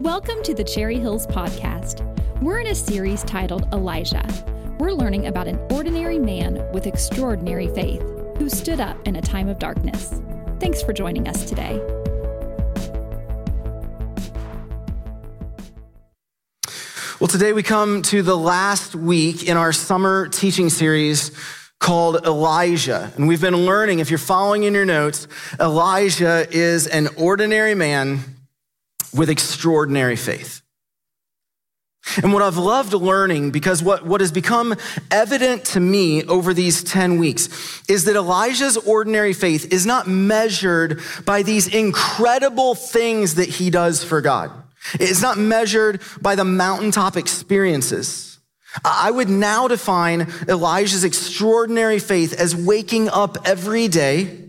Welcome to the Cherry Hills Podcast. We're in a series titled Elijah. We're learning about an ordinary man with extraordinary faith who stood up in a time of darkness. Thanks for joining us today. Well, today we come to the last week in our summer teaching series called Elijah. And we've been learning, if you're following in your notes, Elijah is an ordinary man with extraordinary faith. And what I've loved learning, because what, what has become evident to me over these 10 weeks, is that Elijah's ordinary faith is not measured by these incredible things that he does for God. It's not measured by the mountaintop experiences. I would now define Elijah's extraordinary faith as waking up every day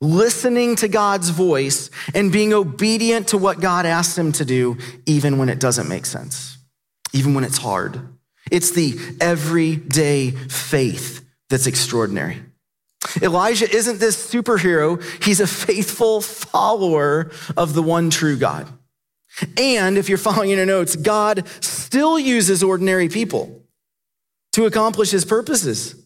listening to God's voice and being obedient to what God asks him to do, even when it doesn't make sense, even when it's hard. It's the everyday faith that's extraordinary. Elijah isn't this superhero, he's a faithful follower of the one true God. And if you're following in your notes, God still uses ordinary people to accomplish his purposes.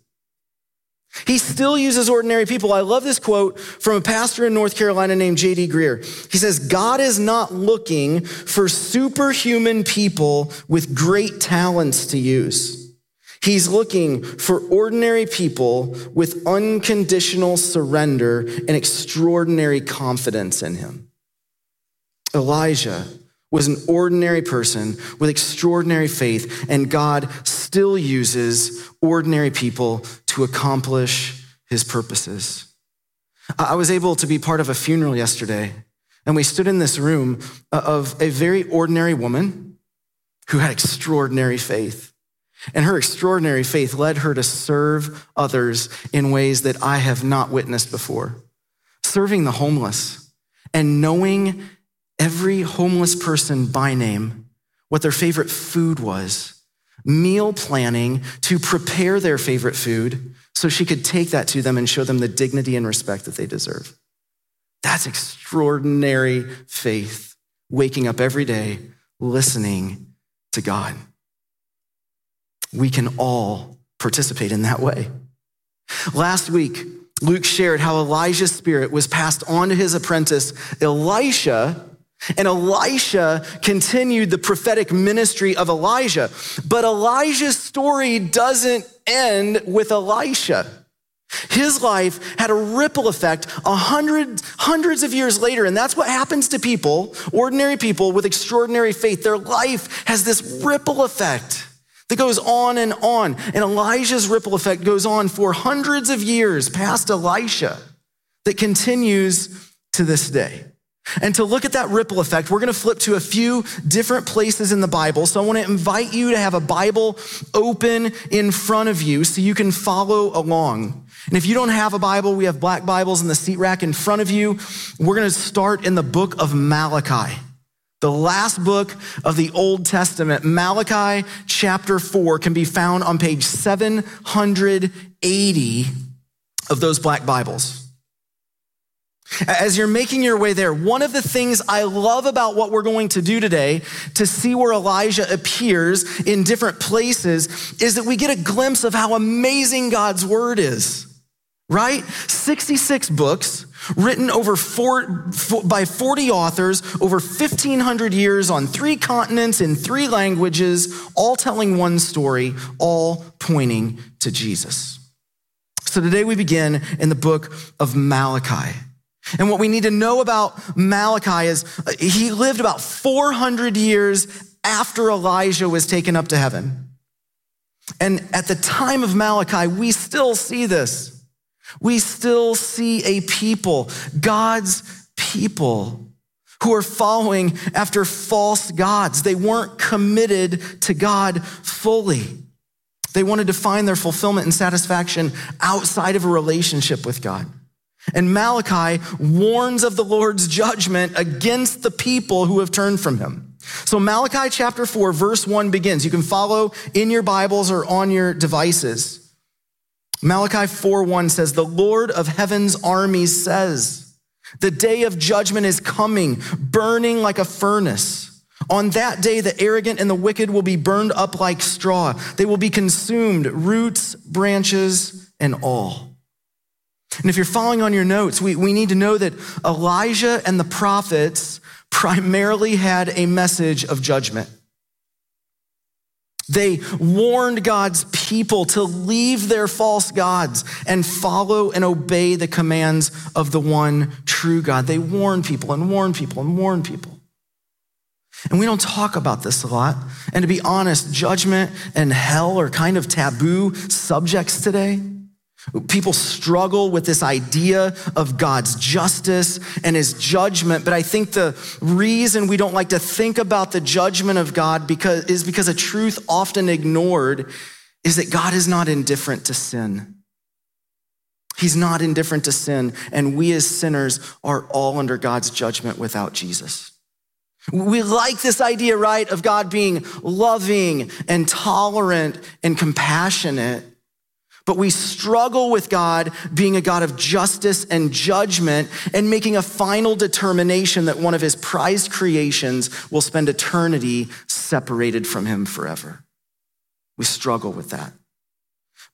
He still uses ordinary people. I love this quote from a pastor in North Carolina named J.D. Greear. He says, God is not looking for superhuman people with great talents to use. He's looking for ordinary people with unconditional surrender and extraordinary confidence in him. Elijah was an ordinary person with extraordinary faith, and God still uses ordinary people to accomplish his purposes. I was able to be part of a funeral yesterday, and we stood in this room uh, of a very ordinary woman who had extraordinary faith. And her extraordinary faith led her to serve others in ways that I have not witnessed before. Serving the homeless and knowing every homeless person by name, what their favorite food was, meal planning to prepare their favorite food so she could take that to them and show them the dignity and respect that they deserve. That's extraordinary faith, waking up every day, listening to God. We can all participate in that way. Last week, Luke shared how Elijah's spirit was passed on to his apprentice, Elisha, and Elisha continued the prophetic ministry of Elijah. But Elijah's story doesn't end with Elisha. His life had a ripple effect a hundred, hundreds of years later. And that's what happens to people, ordinary people with extraordinary faith. Their life has this ripple effect that goes on and on. And Elijah's ripple effect goes on for hundreds of years past Elisha that continues to this day. And to look at that ripple effect, we're going to flip to a few different places in the Bible. So I want to invite you to have a Bible open in front of you so you can follow along. And if you don't have a Bible, we have black Bibles in the seat rack in front of you. We're going to start in the book of Malachi. The last book of the Old Testament, Malachi chapter 4, can be found on page 780 of those black Bibles. As you're making your way there, one of the things I love about what we're going to do today to see where Elijah appears in different places is that we get a glimpse of how amazing God's word is, right? 66 books written over four, by 40 authors over 1500 years on three continents in three languages, all telling one story, all pointing to Jesus. So today we begin in the book of Malachi. And what we need to know about Malachi is uh, he lived about 400 years after Elijah was taken up to heaven. And at the time of Malachi, we still see this. We still see a people, God's people, who are following after false gods. They weren't committed to God fully. They wanted to find their fulfillment and satisfaction outside of a relationship with God. And Malachi warns of the Lord's judgment against the people who have turned from him. So Malachi chapter 4, verse 1 begins. You can follow in your Bibles or on your devices. Malachi 4 1 says, The Lord of heaven's armies says, The day of judgment is coming, burning like a furnace. On that day, the arrogant and the wicked will be burned up like straw. They will be consumed, roots, branches, and all. And if you're following on your notes, we, we need to know that Elijah and the prophets primarily had a message of judgment. They warned God's people to leave their false gods and follow and obey the commands of the one true God. They warned people and warned people and warned people. And we don't talk about this a lot. And to be honest, judgment and hell are kind of taboo subjects today. People struggle with this idea of God's justice and his judgment, but I think the reason we don't like to think about the judgment of God because, is because a truth often ignored is that God is not indifferent to sin. He's not indifferent to sin, and we as sinners are all under God's judgment without Jesus. We like this idea, right, of God being loving and tolerant and compassionate. But we struggle with God being a God of justice and judgment and making a final determination that one of his prized creations will spend eternity separated from him forever. We struggle with that.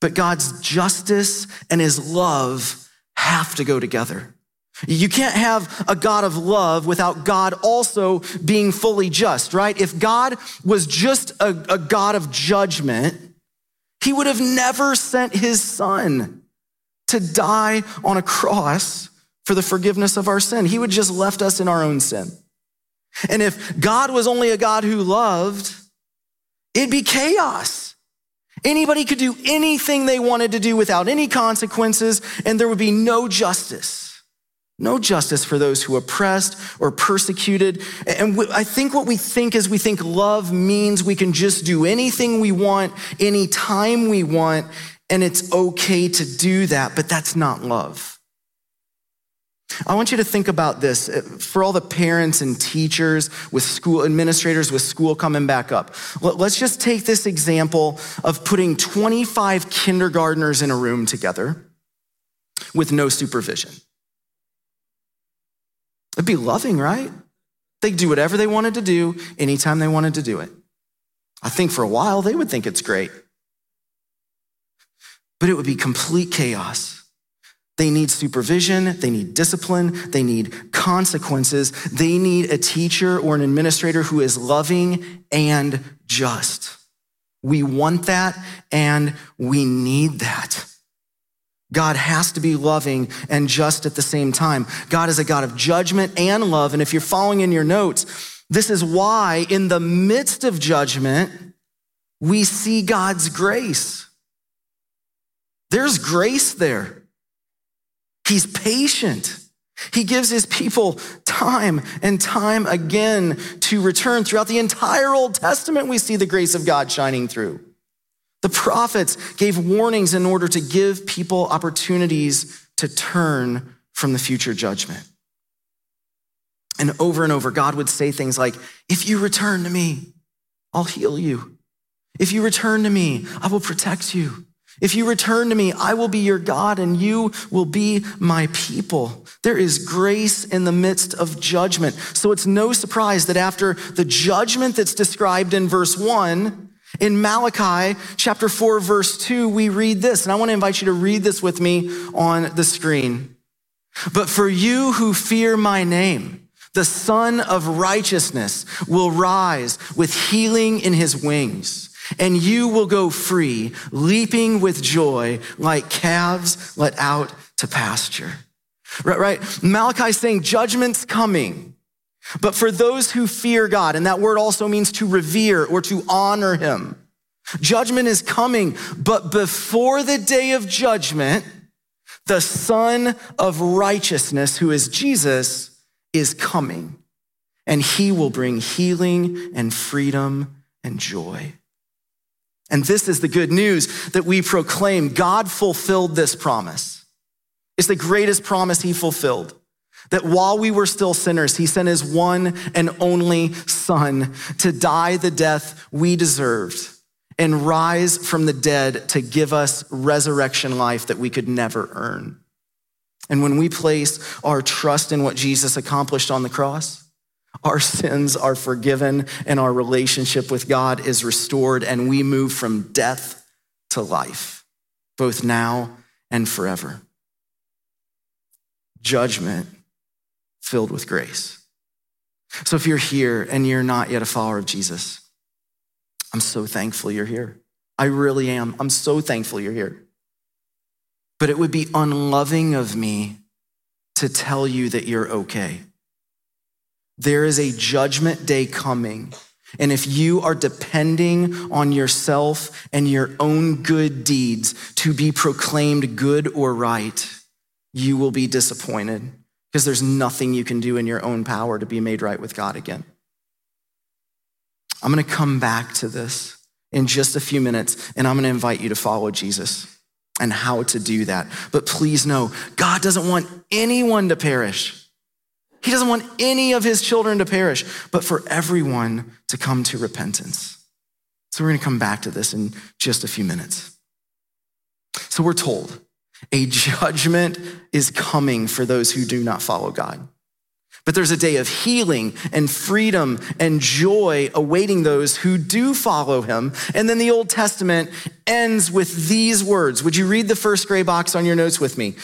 But God's justice and his love have to go together. You can't have a God of love without God also being fully just, right? If God was just a, a, God of judgment, he would have never sent his son to die on a cross for the forgiveness of our sin. He would just left us in our own sin. And if God was only a God who loved, it'd be chaos. Anybody could do anything they wanted to do without any consequences, and there would be no justice. No justice for those who oppressed or persecuted. And I think what we think is we think love means we can just do anything we want, anytime we want, and it's okay to do that, but that's not love. I want you to think about this for all the parents and teachers with school administrators with school coming back up. Let's just take this example of putting 25 kindergartners in a room together with no supervision. It'd be loving, right? They'd do whatever they wanted to do anytime they wanted to do it. I think for a while they would think it's great. But it would be complete chaos. They need supervision, they need discipline, they need consequences, they need a teacher or an administrator who is loving and just. We want that and we need that. God has to be loving and just at the same time. God is a God of judgment and love. And if you're following in your notes, this is why in the midst of judgment, we see God's grace. There's grace there. He's patient. He gives his people time and time again to return. Throughout the entire Old Testament, we see the grace of God shining through. The prophets gave warnings in order to give people opportunities to turn from the future judgment. And over and over, God would say things like, If you return to me, I'll heal you. If you return to me, I will protect you. If you return to me, I will be your God and you will be my people. There is grace in the midst of judgment. So it's no surprise that after the judgment that's described in verse one, in Malachi chapter 4, verse 2, we read this, and I want to invite you to read this with me on the screen. But for you who fear my name, the Sun of Righteousness will rise with healing in his wings, and you will go free, leaping with joy like calves let out to pasture. Right, right? Malachi saying judgment's coming. But for those who fear God, and that word also means to revere or to honor him, judgment is coming. But before the day of judgment, the son of Righteousness, who is Jesus, is coming. And he will bring healing and freedom and joy. And this is the good news that we proclaim. God fulfilled this promise. It's the greatest promise he fulfilled. That while we were still sinners, he sent his one and only son to die the death we deserved and rise from the dead to give us resurrection life that we could never earn. And when we place our trust in what Jesus accomplished on the cross, our sins are forgiven and our relationship with God is restored, and we move from death to life, both now and forever. Judgment filled with grace. So if you're here and you're not yet a follower of Jesus, I'm so thankful you're here. I really am. I'm so thankful you're here. But it would be unloving of me to tell you that you're okay. There is a judgment day coming. And if you are depending on yourself and your own good deeds to be proclaimed good or right, you will be disappointed because there's nothing you can do in your own power to be made right with God again. I'm going to come back to this in just a few minutes, and I'm going to invite you to follow Jesus and how to do that. But please know, God doesn't want anyone to perish. He doesn't want any of his children to perish, but for everyone to come to repentance. So we're going to come back to this in just a few minutes. So we're told a judgment is coming for those who do not follow God. But there's a day of healing and freedom and joy awaiting those who do follow him. And then the Old Testament ends with these words. Would you read the first gray box on your notes with me?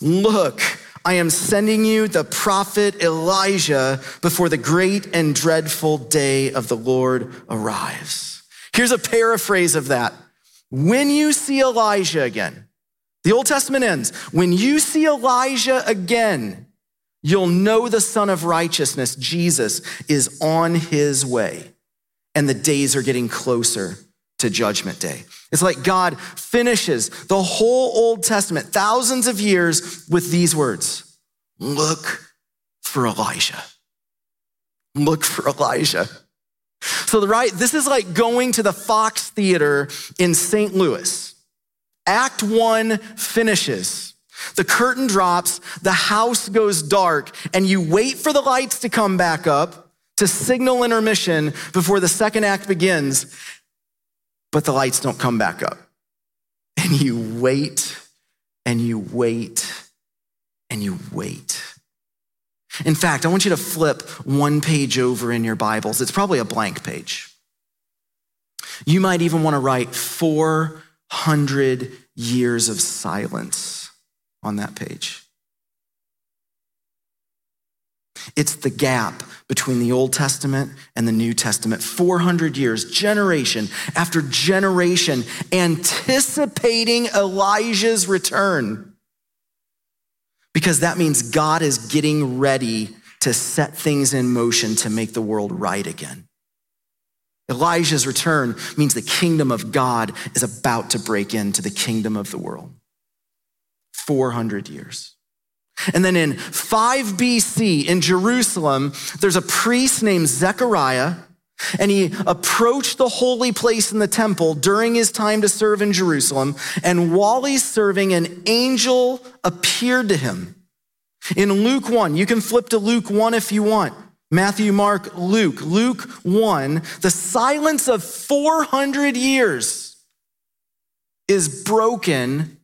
Look, I am sending you the prophet Elijah before the great and dreadful day of the Lord arrives. Here's a paraphrase of that. When you see Elijah again, the Old Testament ends, when you see Elijah again, you'll know the Son of Righteousness, Jesus, is on his way, and the days are getting closer to Judgment Day. It's like God finishes the whole Old Testament, thousands of years, with these words Look for Elijah. Look for Elijah. So, the right, this is like going to the Fox Theater in St. Louis. Act one finishes. The curtain drops, the house goes dark, and you wait for the lights to come back up to signal intermission before the second act begins but the lights don't come back up. And you wait and you wait and you wait. In fact, I want you to flip one page over in your Bibles. It's probably a blank page. You might even want to write 400 years of silence on that page. It's the gap between the Old Testament and the New Testament. 400 years, generation after generation, anticipating Elijah's return. Because that means God is getting ready to set things in motion to make the world right again. Elijah's return means the kingdom of God is about to break into the kingdom of the world. 400 years. And then in 5 BC in Jerusalem, there's a priest named Zechariah, and he approached the holy place in the temple during his time to serve in Jerusalem. And while he's serving, an angel appeared to him. In Luke 1, you can flip to Luke 1 if you want. Matthew, Mark, Luke. Luke 1, the silence of 400 years is broken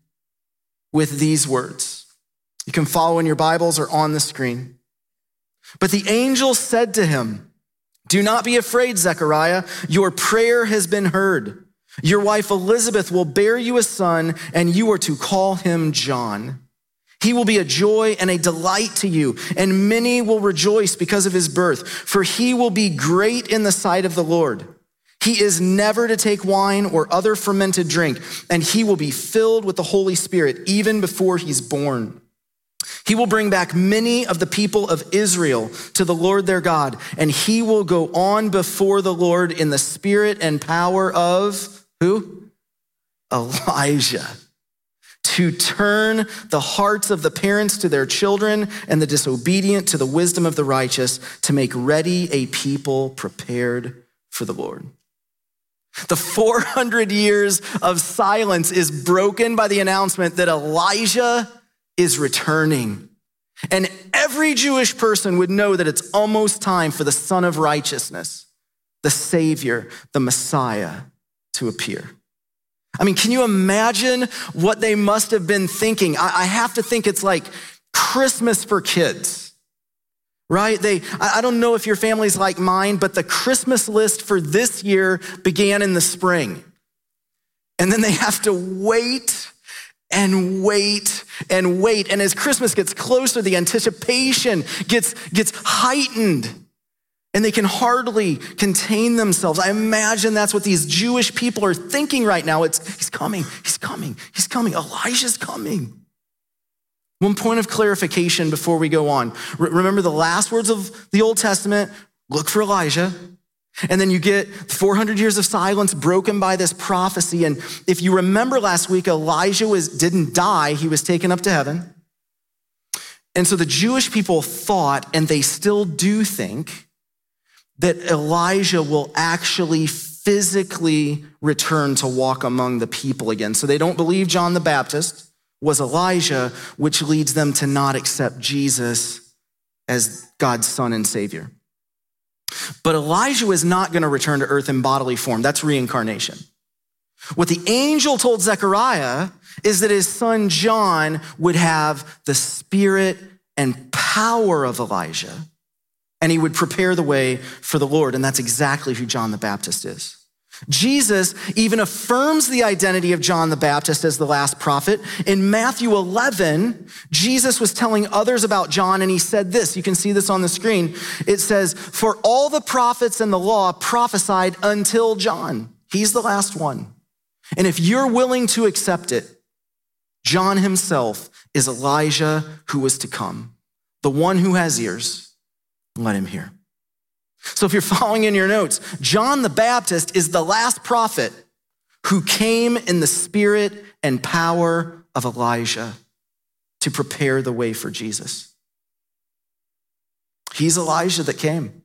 with these words. You can follow in your Bibles or on the screen. But the angel said to him, Do not be afraid, Zechariah. Your prayer has been heard. Your wife Elizabeth will bear you a son, and you are to call him John. He will be a joy and a delight to you, and many will rejoice because of his birth, for he will be great in the sight of the Lord. He is never to take wine or other fermented drink, and he will be filled with the Holy Spirit even before he's born. He will bring back many of the people of Israel to the Lord their God, and he will go on before the Lord in the spirit and power of who? Elijah. To turn the hearts of the parents to their children and the disobedient to the wisdom of the righteous, to make ready a people prepared for the Lord. The 400 years of silence is broken by the announcement that Elijah is returning. And every Jewish person would know that it's almost time for the Son of Righteousness, the Savior, the Messiah, to appear. I mean, can you imagine what they must have been thinking? I have to think it's like Christmas for kids, right? They, I don't know if your family's like mine, but the Christmas list for this year began in the spring. And then they have to wait and wait and wait. And as Christmas gets closer, the anticipation gets, gets heightened and they can hardly contain themselves. I imagine that's what these Jewish people are thinking right now. It's, he's coming, he's coming, he's coming, Elijah's coming. One point of clarification before we go on. remember the last words of the Old Testament look for Elijah. And then you get 400 years of silence broken by this prophecy. And if you remember last week, Elijah was, didn't die, he was taken up to heaven. And so the Jewish people thought, and they still do think, that Elijah will actually physically return to walk among the people again. So they don't believe John the Baptist was Elijah, which leads them to not accept Jesus as God's son and savior. But Elijah is not going to return to earth in bodily form. That's reincarnation. What the angel told Zechariah is that his son John would have the spirit and power of Elijah, and he would prepare the way for the Lord. And that's exactly who John the Baptist is. Jesus even affirms the identity of John the Baptist as the last prophet. In Matthew 11, Jesus was telling others about John, and he said this. You can see this on the screen. It says, For all the prophets and the law prophesied until John. He's the last one. And if you're willing to accept it, John himself is Elijah who was to come. The one who has ears, let him hear. So if you're following in your notes, John the Baptist is the last prophet who came in the spirit and power of Elijah to prepare the way for Jesus. He's Elijah that came.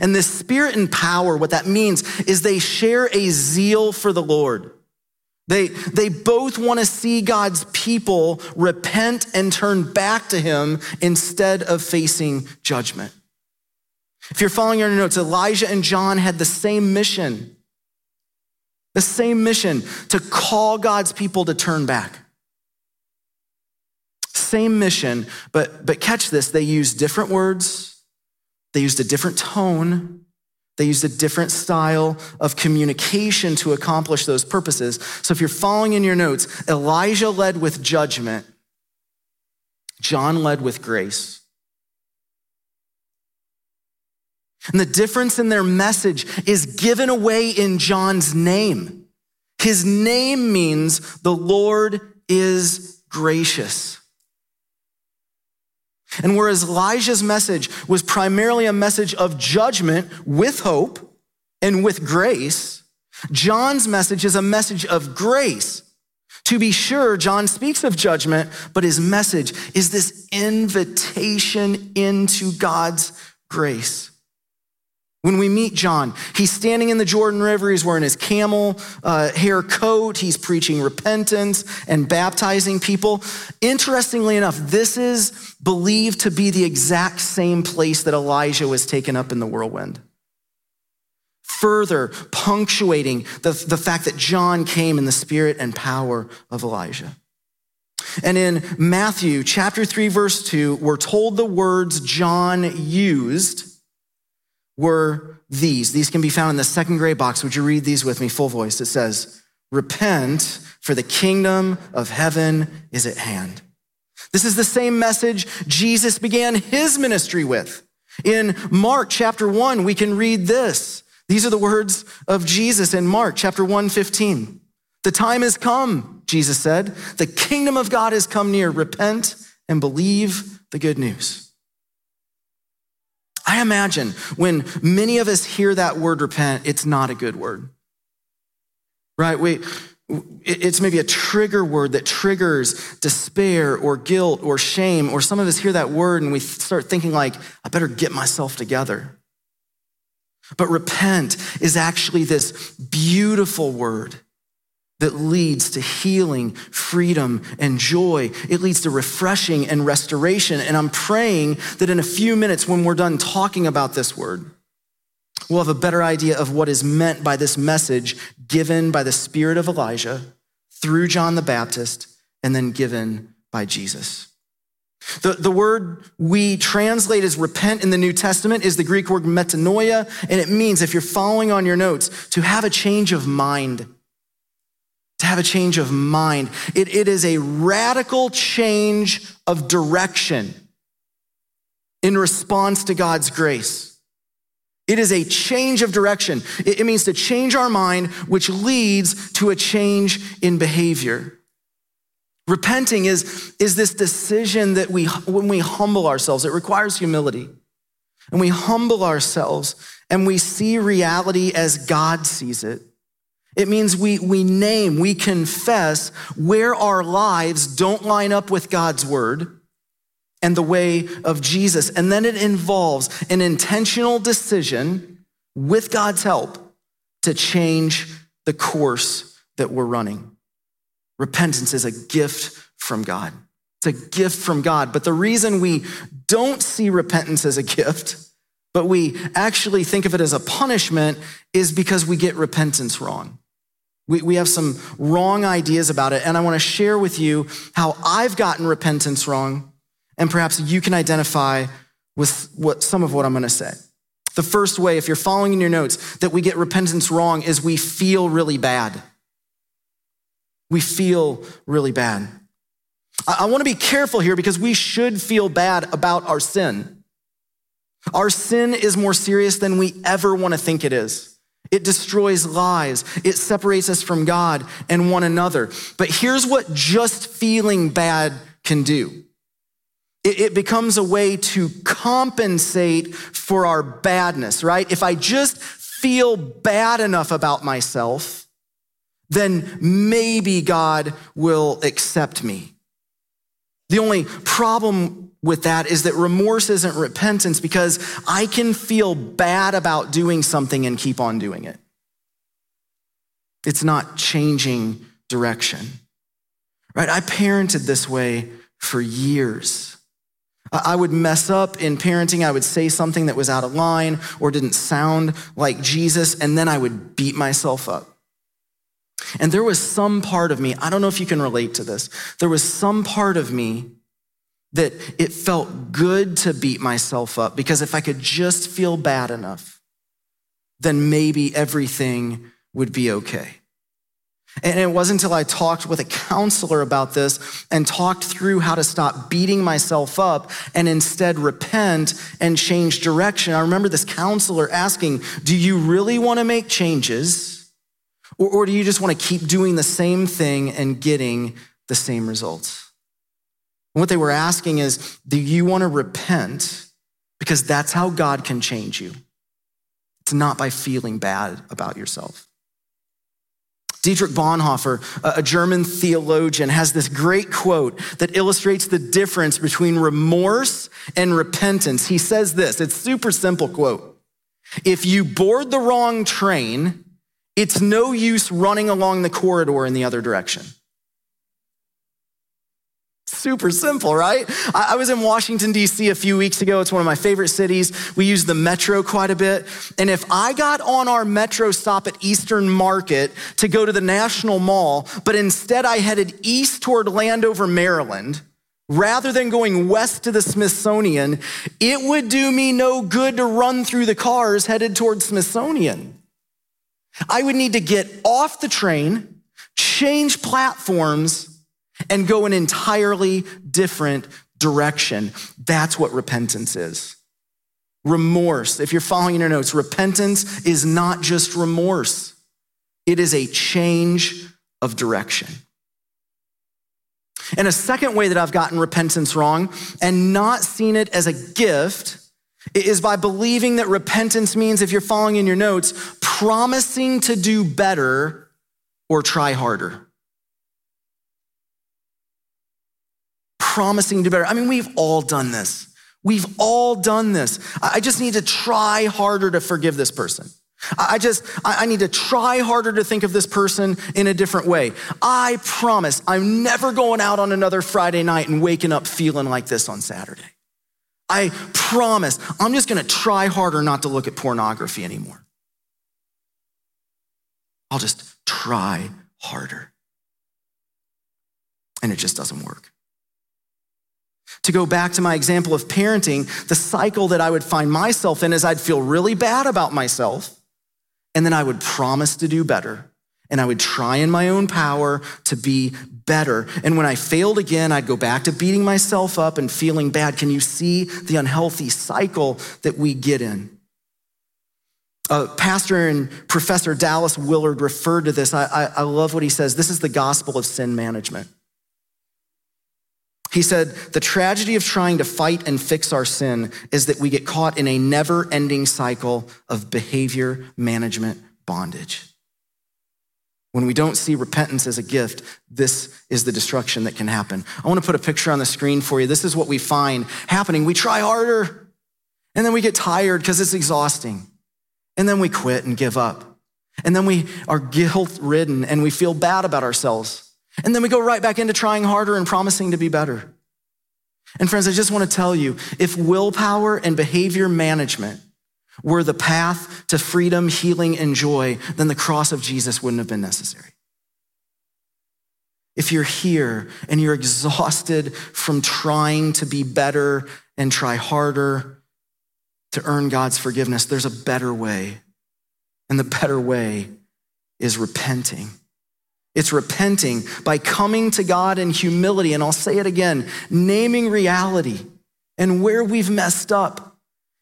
And this spirit and power, what that means is they share a zeal for the Lord. They, they both want to see God's people repent and turn back to Him instead of facing judgment. If you're following your notes, Elijah and John had the same mission. The same mission to call God's people to turn back. Same mission, but, but catch this, they used different words, they used a different tone, they used a different style of communication to accomplish those purposes. So if you're following in your notes, Elijah led with judgment, John led with grace. And the difference in their message is given away in John's name. His name means the Lord is gracious. And whereas Elijah's message was primarily a message of judgment with hope and with grace, John's message is a message of grace. To be sure, John speaks of judgment, but his message is this invitation into God's grace. When we meet John, he's standing in the Jordan River. He's wearing his camel uh, hair coat. He's preaching repentance and baptizing people. Interestingly enough, this is believed to be the exact same place that Elijah was taken up in the whirlwind. Further punctuating the, the fact that John came in the spirit and power of Elijah. And in Matthew chapter 3, verse 2, we're told the words John used were these. These can be found in the second gray box. Would you read these with me full voice? It says, Repent, for the kingdom of heaven is at hand. This is the same message Jesus began his ministry with. In Mark chapter 1, we can read this. These are the words of Jesus in Mark chapter 1, 15. The time has come, Jesus said. The kingdom of God has come near. Repent and believe the good news. I imagine when many of us hear that word repent, it's not a good word. Right? We, it's maybe a trigger word that triggers despair or guilt or shame, or some of us hear that word and we start thinking, like, I better get myself together. But repent is actually this beautiful word that leads to healing, freedom, and joy. It leads to refreshing and restoration. And I'm praying that in a few minutes, when we're done talking about this word, we'll have a better idea of what is meant by this message given by the Spirit of Elijah through John the Baptist and then given by Jesus. The, the word we translate as repent in the New Testament is the Greek word metanoia, and it means, if you're following on your notes, to have a change of mind. To have a change of mind. It, it is a radical change of direction in response to God's grace. It is a change of direction. It, it means to change our mind, which leads to a change in behavior. Repenting is, is this decision that we, when we humble ourselves, it requires humility. And we humble ourselves and we see reality as God sees it. It means we, we name, we confess where our lives don't line up with God's word and the way of Jesus. And then it involves an intentional decision with God's help to change the course that we're running. Repentance is a gift from God. It's a gift from God. But the reason we don't see repentance as a gift, but we actually think of it as a punishment, is because we get repentance wrong. We, we have some wrong ideas about it. And I want to share with you how I've gotten repentance wrong, and perhaps you can identify with what, some of what I'm going to say. The first way, if you're following in your notes, that we get repentance wrong is we feel really bad we feel really bad. I, want to be careful here because we should feel bad about our sin. Our sin is more serious than we ever want to think it is. It destroys lives. It separates us from God and one another. But here's what just feeling bad can do it, it, becomes a way to compensate for our badness, right? If I just feel bad enough about myself, then maybe God will accept me. The only problem with that is that remorse isn't repentance because I can feel bad about doing something and keep on doing it. It's not changing direction. Right? I parented this way for years. I would mess up in parenting. I would say something that was out of line or didn't sound like Jesus, and then I would beat myself up. And there was some part of me, I don't know if you can relate to this, there was some part of me that it felt good to beat myself up because if I could just feel bad enough, then maybe everything would be okay. And it wasn't until I talked with a counselor about this and talked through how to stop beating myself up and instead repent and change direction. I remember this counselor asking, Do you really want to make changes? Or, or do you just want to keep doing the same thing and getting the same results? And what they were asking is do you want to repent? Because that's how God can change you. It's not by feeling bad about yourself. Dietrich Bonhoeffer, a German theologian, has this great quote that illustrates the difference between remorse and repentance. He says this, it's super simple quote. If you board the wrong train, it's no use running along the corridor in the other direction. Super simple, right? I was in Washington, D.C. a few weeks ago. It's one of my favorite cities. We use the metro quite a bit. And if I got on our metro stop at Eastern Market to go to the National Mall, but instead I headed east toward Landover, Maryland, rather than going west to the Smithsonian, it would do me no good to run through the cars headed toward Smithsonian. I would need to get off the train, change platforms, and go an entirely different direction. That's what repentance is. Remorse, if you're following your notes, repentance is not just remorse, it is a change of direction. And a second way that I've gotten repentance wrong and not seen it as a gift is by believing that repentance means, if you're following in your notes, promising to do better or try harder. Promising to do better. I mean, we've all done this. We've all done this. I just need to try harder to forgive this person. I just, I need to try harder to think of this person in a different way. I promise I'm never going out on another Friday night and waking up feeling like this on Saturday. I promise I'm just gonna try harder not to look at pornography anymore. I'll just try harder. And it just doesn't work. To go back to my example of parenting, the cycle that I would find myself in is I'd feel really bad about myself, and then I would promise to do better. And I would try in my own power to be better. And when I failed again, I'd go back to beating myself up and feeling bad. Can you see the unhealthy cycle that we get in? Pastor and Professor Dallas Willard referred to this. I, I, I love what he says. This is the gospel of sin management. He said, The tragedy of trying to fight and fix our sin is that we get caught in a never ending cycle of behavior management bondage. When we don't see repentance as a gift, this is the destruction that can happen. I want to put a picture on the screen for you. This is what we find happening. We try harder, and then we get tired because it's exhausting. And then we quit and give up. And then we are guilt ridden and we feel bad about ourselves. And then we go right back into trying harder and promising to be better. And friends, I just want to tell you if willpower and behavior management were the path to freedom, healing, and joy, then the cross of Jesus wouldn't have been necessary. If you're here and you're exhausted from trying to be better and try harder to earn God's forgiveness, there's a better way. And the better way is repenting. It's repenting by coming to God in humility. And I'll say it again naming reality and where we've messed up.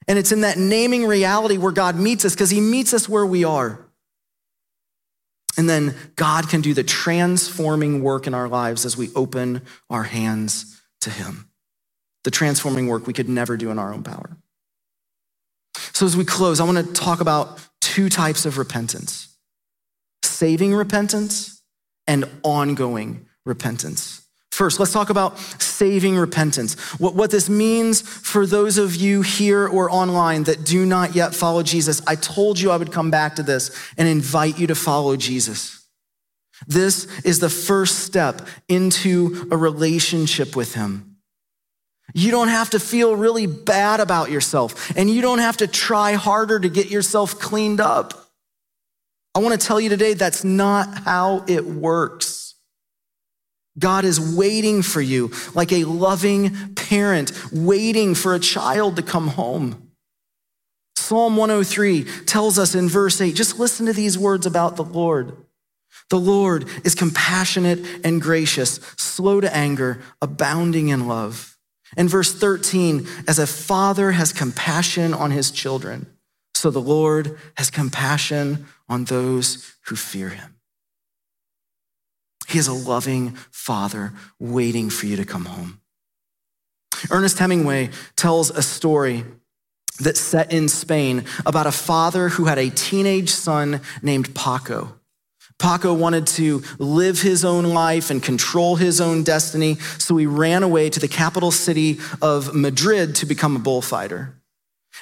And it's in that naming reality where God meets us because he meets us where we are. And then God can do the transforming work in our lives as we open our hands to him. The transforming work we could never do in our own power. So, as we close, I want to talk about two types of repentance saving repentance and ongoing repentance. First, let's talk about saving repentance. What, what this means for those of you here or online that do not yet follow Jesus. I told you I would come back to this and invite you to follow Jesus. This is the first step into a relationship with Him. You don't have to feel really bad about yourself, and you don't have to try harder to get yourself cleaned up. I want to tell you today that's not how it works. God is waiting for you like a loving parent waiting for a child to come home. Psalm 103 tells us in verse 8 just listen to these words about the Lord. The Lord is compassionate and gracious, slow to anger, abounding in love. In verse 13, as a father has compassion on his children, so the Lord has compassion on those who fear him. He is a loving father waiting for you to come home. Ernest Hemingway tells a story that's set in Spain about a father who had a teenage son named Paco. Paco wanted to live his own life and control his own destiny, so he ran away to the capital city of Madrid to become a bullfighter.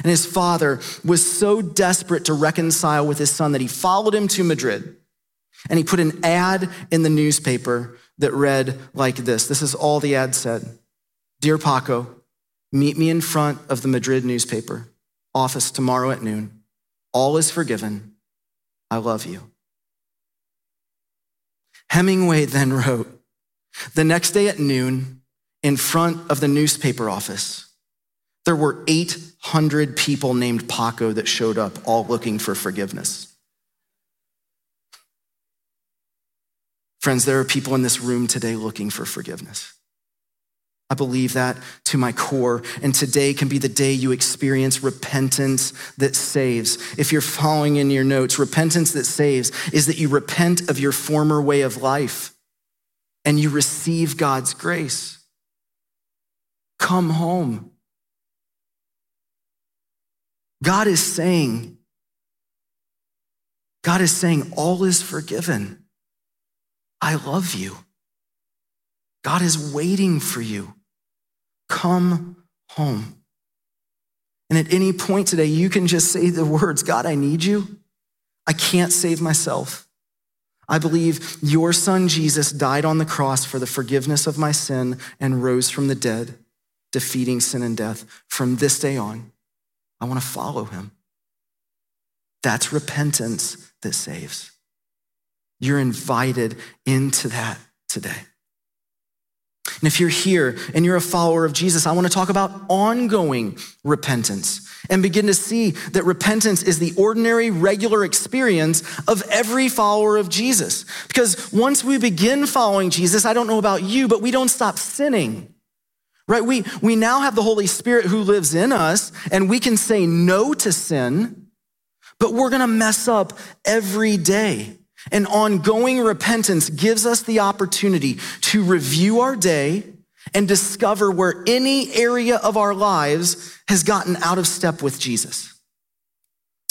And his father was so desperate to reconcile with his son that he followed him to Madrid. And he put an ad in the newspaper that read like this This is all the ad said Dear Paco, meet me in front of the Madrid newspaper office tomorrow at noon. All is forgiven. I love you. Hemingway then wrote, the next day at noon, in front of the newspaper office, there were 800 people named Paco that showed up, all looking for forgiveness. Friends, there are people in this room today looking for forgiveness. I believe that to my core. And today can be the day you experience repentance that saves. If you're following in your notes, repentance that saves is that you repent of your former way of life and you receive God's grace. Come home. God is saying, God is saying, all is forgiven. I love you. God is waiting for you. Come home. And at any point today, you can just say the words God, I need you. I can't save myself. I believe your son Jesus died on the cross for the forgiveness of my sin and rose from the dead, defeating sin and death. From this day on, I want to follow him. That's repentance that saves. You're invited into that today. And if you're here and you're a follower of Jesus, I want to talk about ongoing repentance and begin to see that repentance is the ordinary, regular experience of every follower of Jesus. Because once we begin following Jesus, I don't know about you, but we don't stop sinning. Right? We, we now have the Holy Spirit who lives in us, and we can say no to sin, but we're gonna mess up every day. And ongoing repentance gives us the opportunity to review our day and discover where any area of our lives has gotten out of step with Jesus.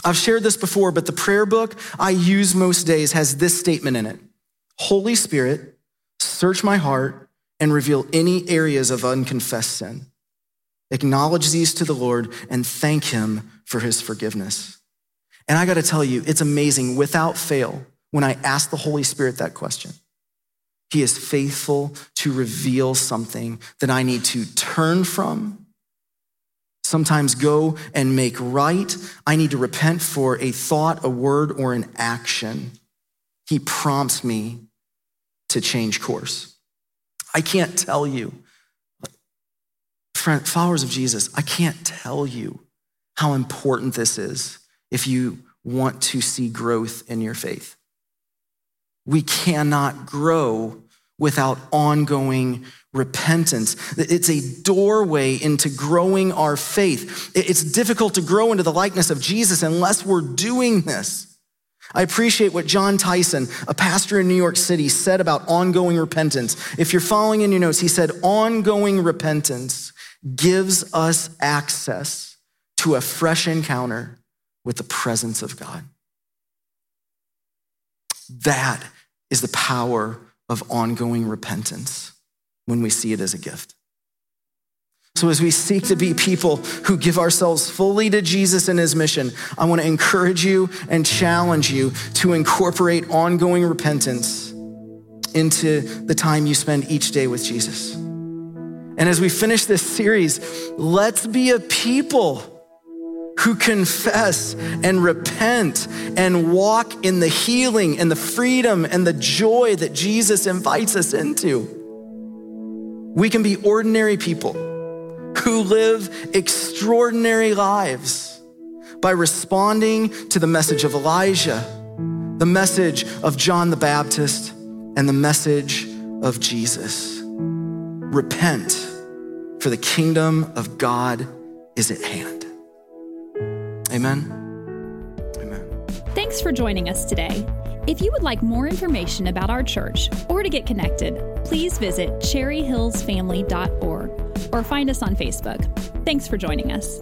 I've shared this before, but the prayer book I use most days has this statement in it Holy Spirit, search my heart and reveal any areas of unconfessed sin. Acknowledge these to the Lord and thank Him for His forgiveness. And I got to tell you, it's amazing without fail when I ask the Holy Spirit that question. He is faithful to reveal something that I need to turn from, sometimes go and make right. I need to repent for a thought, a word, or an action. He prompts me to change course. I can't tell you, friend, followers of Jesus, I can't tell you how important this is if you want to see growth in your faith. We cannot grow without ongoing repentance. It's a doorway into growing our faith. It's difficult to grow into the likeness of Jesus unless we're doing this. I appreciate what Jon Tyson, a pastor in New York City, said about ongoing repentance. If you're following in your notes, he said, ongoing repentance gives us access to a fresh encounter with the presence of God. That is the power of ongoing repentance when we see it as a gift. So, as we seek to be people who give ourselves fully to Jesus and his mission, I want to encourage you and challenge you to incorporate ongoing repentance into the time you spend each day with Jesus. And as we finish this series, let's be a people who confess and repent and walk in the healing and the freedom and the joy that Jesus invites us into. We can be ordinary people who live extraordinary lives by responding to the message of Elijah, the message of John the Baptist, and the message of Jesus. Repent, for the kingdom of God is at hand. Amen. Amen. Thanks for joining us today. If you would like more information about our church or to get connected, please visit cherryhillsfamily.org or find us on Facebook. Thanks for joining us.